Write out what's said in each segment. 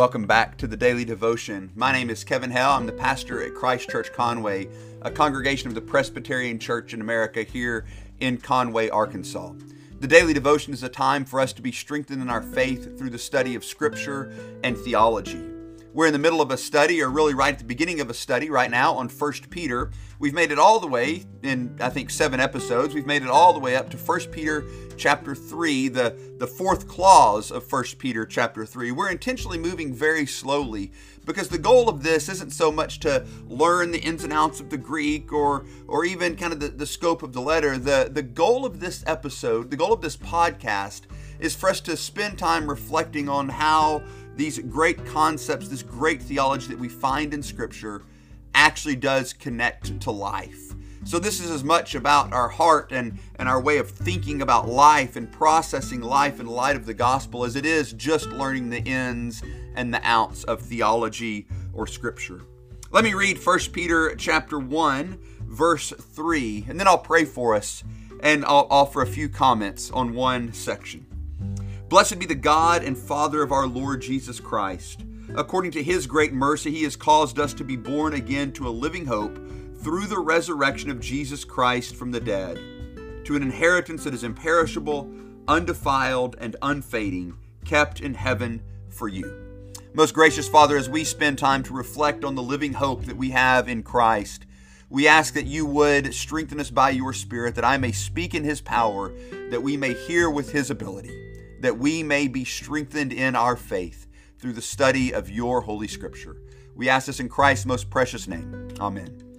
Welcome back to the Daily Devotion. My name is Kevin Hell. I'm the pastor at Christ Church Conway, a congregation of the Presbyterian Church in America here in Conway, Arkansas. The Daily Devotion is a time for us to be strengthened in our faith through the study of Scripture and theology. We're in the middle of a study, or really right at the beginning of a study right now on 1 Peter. We've made it all the way in, I think, seven episodes. We've made it all the way up to 1 Peter chapter 3, the, the fourth clause of 1 Peter chapter 3. We're intentionally moving very slowly because the goal of this isn't so much to learn the ins and outs of the Greek or, or even kind of the, the scope of the letter. The, the goal of this episode, the goal of this podcast, is for us to spend time reflecting on how these great concepts, this great theology that we find in Scripture, actually does connect to life. So, this is as much about our heart and, and our way of thinking about life and processing life in light of the gospel as it is just learning the ins and the outs of theology or scripture. Let me read 1 Peter chapter 1, verse 3, and then I'll pray for us and I'll offer a few comments on one section. Blessed be the God and Father of our Lord Jesus Christ. According to his great mercy, he has caused us to be born again to a living hope through the resurrection of Jesus Christ from the dead, to an inheritance that is imperishable, undefiled, and unfading, kept in heaven for you. Most gracious Father, as we spend time to reflect on the living hope that we have in Christ, we ask that you would strengthen us by your Spirit, that I may speak in his power, that we may hear with his ability that we may be strengthened in our faith through the study of your Holy Scripture. We ask this in Christ's most precious name. Amen.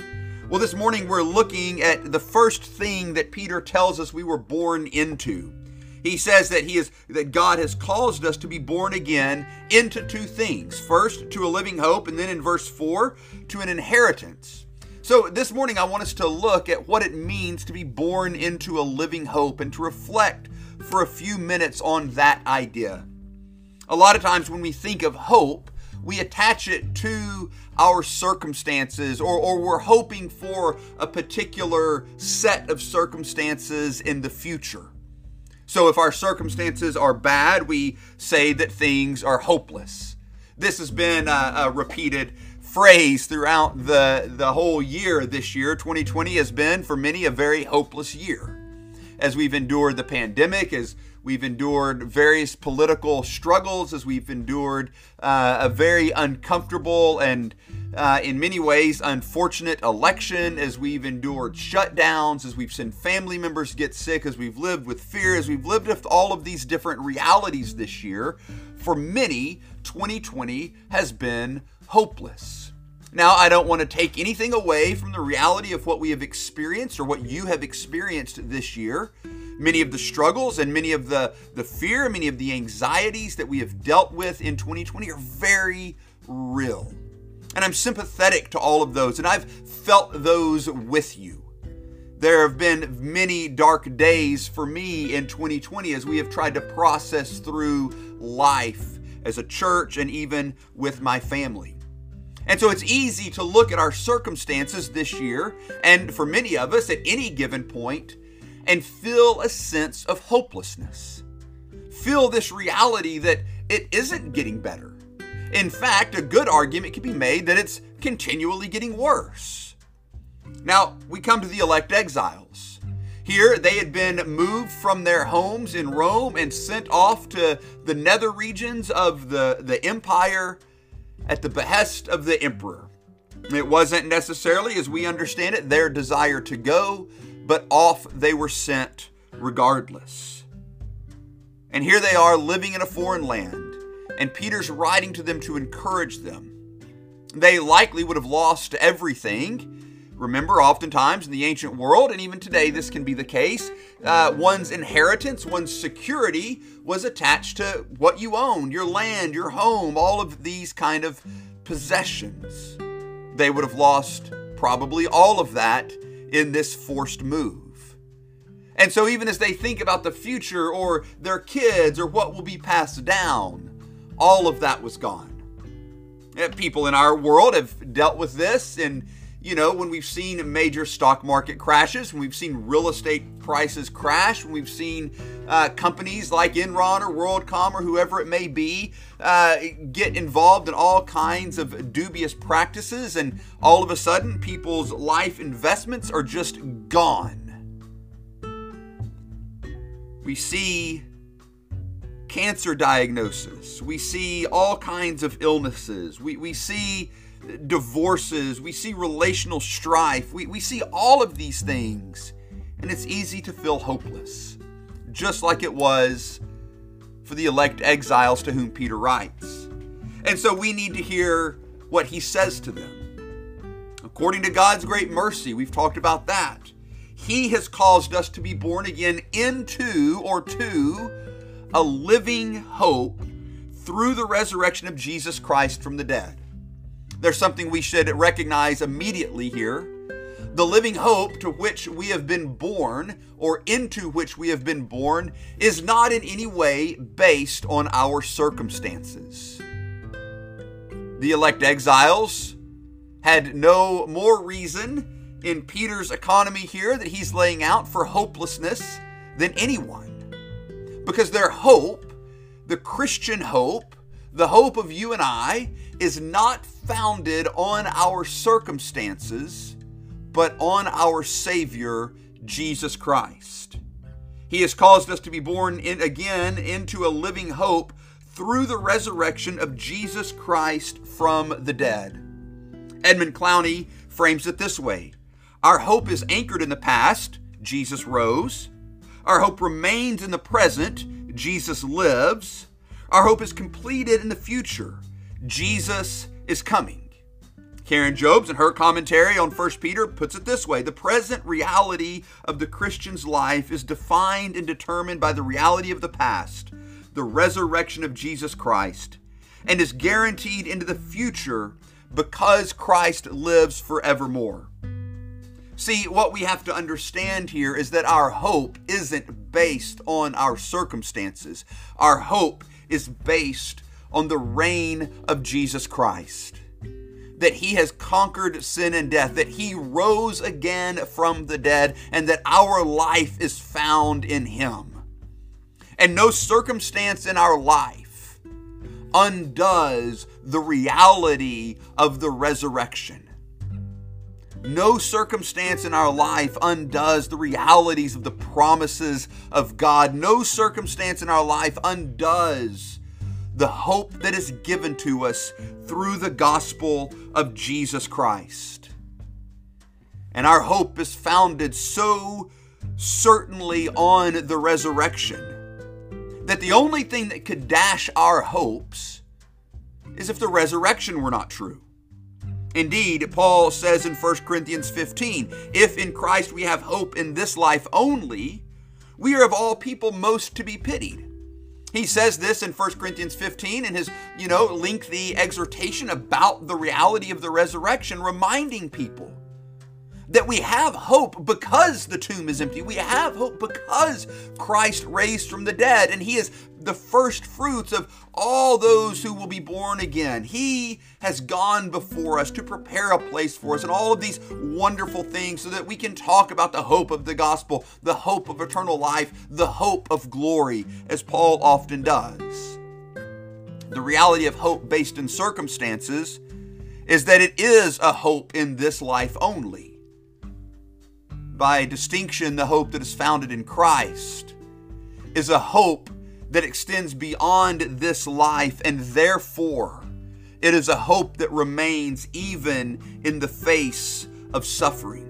Well, this morning we're looking at the first thing that Peter tells us we were born into. He says that he is that God has caused us to be born again into two things. First, to a living hope, and then in verse 4, to an inheritance. So, this morning I want us to look at what it means to be born into a living hope and to reflect for a few minutes on that idea. A lot of times when we think of hope, we attach it to our circumstances or, or we're hoping for a particular set of circumstances in the future. So if our circumstances are bad, we say that things are hopeless. This has been a, a repeated phrase throughout the, the whole year this year. 2020 has been, for many, a very hopeless year as we've endured the pandemic, as we've endured various political struggles, as we've endured uh, a very uncomfortable and uh, in many ways unfortunate election, as we've endured shutdowns, as we've seen family members get sick, as we've lived with fear, as we've lived with all of these different realities this year, for many, 2020 has been hopeless. Now, I don't want to take anything away from the reality of what we have experienced or what you have experienced this year. Many of the struggles and many of the, the fear, many of the anxieties that we have dealt with in 2020 are very real. And I'm sympathetic to all of those, and I've felt those with you. There have been many dark days for me in 2020 as we have tried to process through life as a church and even with my family. And so it's easy to look at our circumstances this year, and for many of us at any given point, and feel a sense of hopelessness. Feel this reality that it isn't getting better. In fact, a good argument can be made that it's continually getting worse. Now, we come to the elect exiles. Here, they had been moved from their homes in Rome and sent off to the nether regions of the, the empire at the behest of the emperor. It wasn't necessarily, as we understand it, their desire to go, but off they were sent regardless. And here they are living in a foreign land, and Peter's writing to them to encourage them. They likely would have lost everything. Remember, oftentimes in the ancient world, and even today, this can be the case, uh, one's inheritance, one's security was attached to what you own your land, your home, all of these kind of possessions. They would have lost probably all of that in this forced move. And so, even as they think about the future or their kids or what will be passed down, all of that was gone. People in our world have dealt with this in, you know, when we've seen major stock market crashes, when we've seen real estate prices crash, when we've seen uh, companies like Enron or WorldCom or whoever it may be uh, get involved in all kinds of dubious practices, and all of a sudden people's life investments are just gone. We see cancer diagnosis. We see all kinds of illnesses. We, we see divorces. We see relational strife. We, we see all of these things. And it's easy to feel hopeless, just like it was for the elect exiles to whom Peter writes. And so we need to hear what he says to them. According to God's great mercy, we've talked about that. He has caused us to be born again into or to a living hope through the resurrection of Jesus Christ from the dead. There's something we should recognize immediately here. The living hope to which we have been born, or into which we have been born, is not in any way based on our circumstances. The elect exiles had no more reason in Peter's economy here that he's laying out for hopelessness than anyone. Because their hope, the Christian hope, the hope of you and I, is not founded on our circumstances, but on our Savior, Jesus Christ. He has caused us to be born in, again into a living hope through the resurrection of Jesus Christ from the dead. Edmund Clowney frames it this way our hope is anchored in the past, Jesus rose. Our hope remains in the present, Jesus lives. Our hope is completed in the future, Jesus is coming. Karen Jobes, in her commentary on 1 Peter, puts it this way The present reality of the Christian's life is defined and determined by the reality of the past, the resurrection of Jesus Christ, and is guaranteed into the future because Christ lives forevermore. See, what we have to understand here is that our hope isn't based on our circumstances. Our hope is based on the reign of Jesus Christ. That he has conquered sin and death, that he rose again from the dead, and that our life is found in him. And no circumstance in our life undoes the reality of the resurrection. No circumstance in our life undoes the realities of the promises of God. No circumstance in our life undoes the hope that is given to us through the gospel of Jesus Christ. And our hope is founded so certainly on the resurrection that the only thing that could dash our hopes is if the resurrection were not true. Indeed, Paul says in 1 Corinthians 15, if in Christ we have hope in this life only, we are of all people most to be pitied. He says this in 1 Corinthians 15 in his, you know, lengthy exhortation about the reality of the resurrection, reminding people that we have hope because the tomb is empty. We have hope because Christ raised from the dead and he is the first fruits of all those who will be born again. He has gone before us to prepare a place for us and all of these wonderful things so that we can talk about the hope of the gospel, the hope of eternal life, the hope of glory, as Paul often does. The reality of hope based in circumstances is that it is a hope in this life only by distinction, the hope that is founded in Christ is a hope that extends beyond this life, and therefore, it is a hope that remains even in the face of suffering.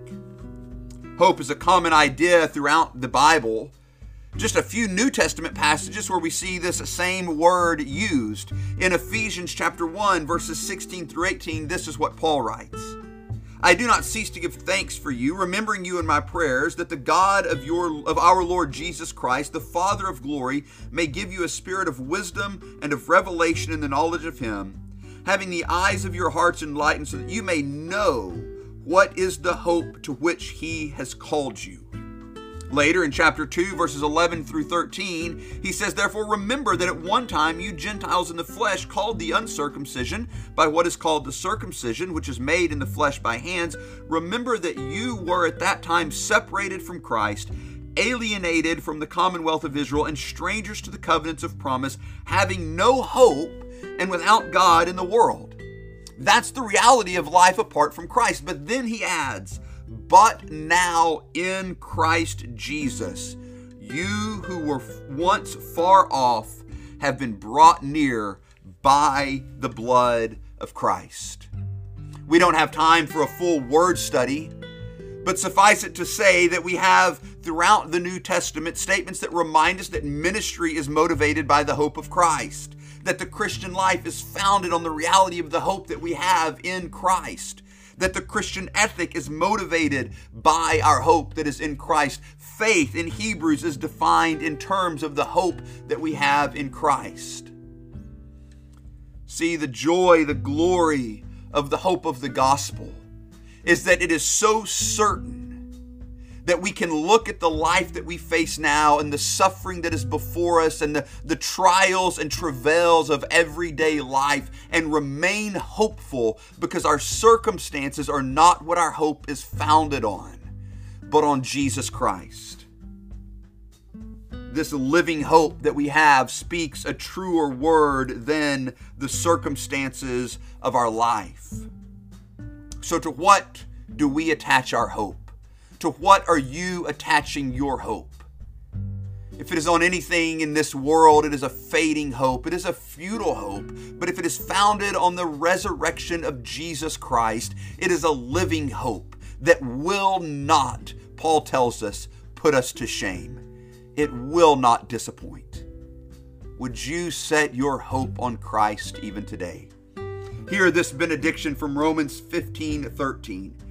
Hope is a common idea throughout the Bible. Just a few New Testament passages where we see this same word used. In Ephesians chapter 1 verses 16 through 18, this is what Paul writes. I do not cease to give thanks for you, remembering you in my prayers, that the God of your of our Lord Jesus Christ, the Father of glory, may give you a spirit of wisdom and of revelation in the knowledge of him, having the eyes of your hearts enlightened, so that you may know what is the hope to which he has called you. Later in chapter 2, verses 11 through 13, he says, Therefore remember that at one time you Gentiles in the flesh, called the uncircumcision by what is called the circumcision, which is made in the flesh by hands, remember that you were at that time separated from Christ, alienated from the commonwealth of Israel, and strangers to the covenants of promise, having no hope and without God in the world. That's the reality of life apart from Christ. But then he adds, but now in Christ Jesus, you who were once far off have been brought near by the blood of Christ. We don't have time for a full word study, but suffice it to say that we have throughout the New Testament statements that remind us that ministry is motivated by the hope of Christ, that the Christian life is founded on the reality of the hope that we have in Christ that the Christian ethic is motivated by our hope that is in Christ. Faith in Hebrews is defined in terms of the hope that we have in Christ. See, the joy, the glory of the hope of the gospel is that it is so certain that we can look at the life that we face now and the suffering that is before us and the, the trials and travails of everyday life and remain hopeful because our circumstances are not what our hope is founded on, but on Jesus Christ. This living hope that we have speaks a truer word than the circumstances of our life. So, to what do we attach our hope? To what are you attaching your hope? If it is on anything in this world, it is a fading hope. It is a futile hope. But if it is founded on the resurrection of Jesus Christ, it is a living hope that will not, Paul tells us, put us to shame. It will not disappoint. Would you set your hope on Christ even today? Hear this benediction from Romans 15 13.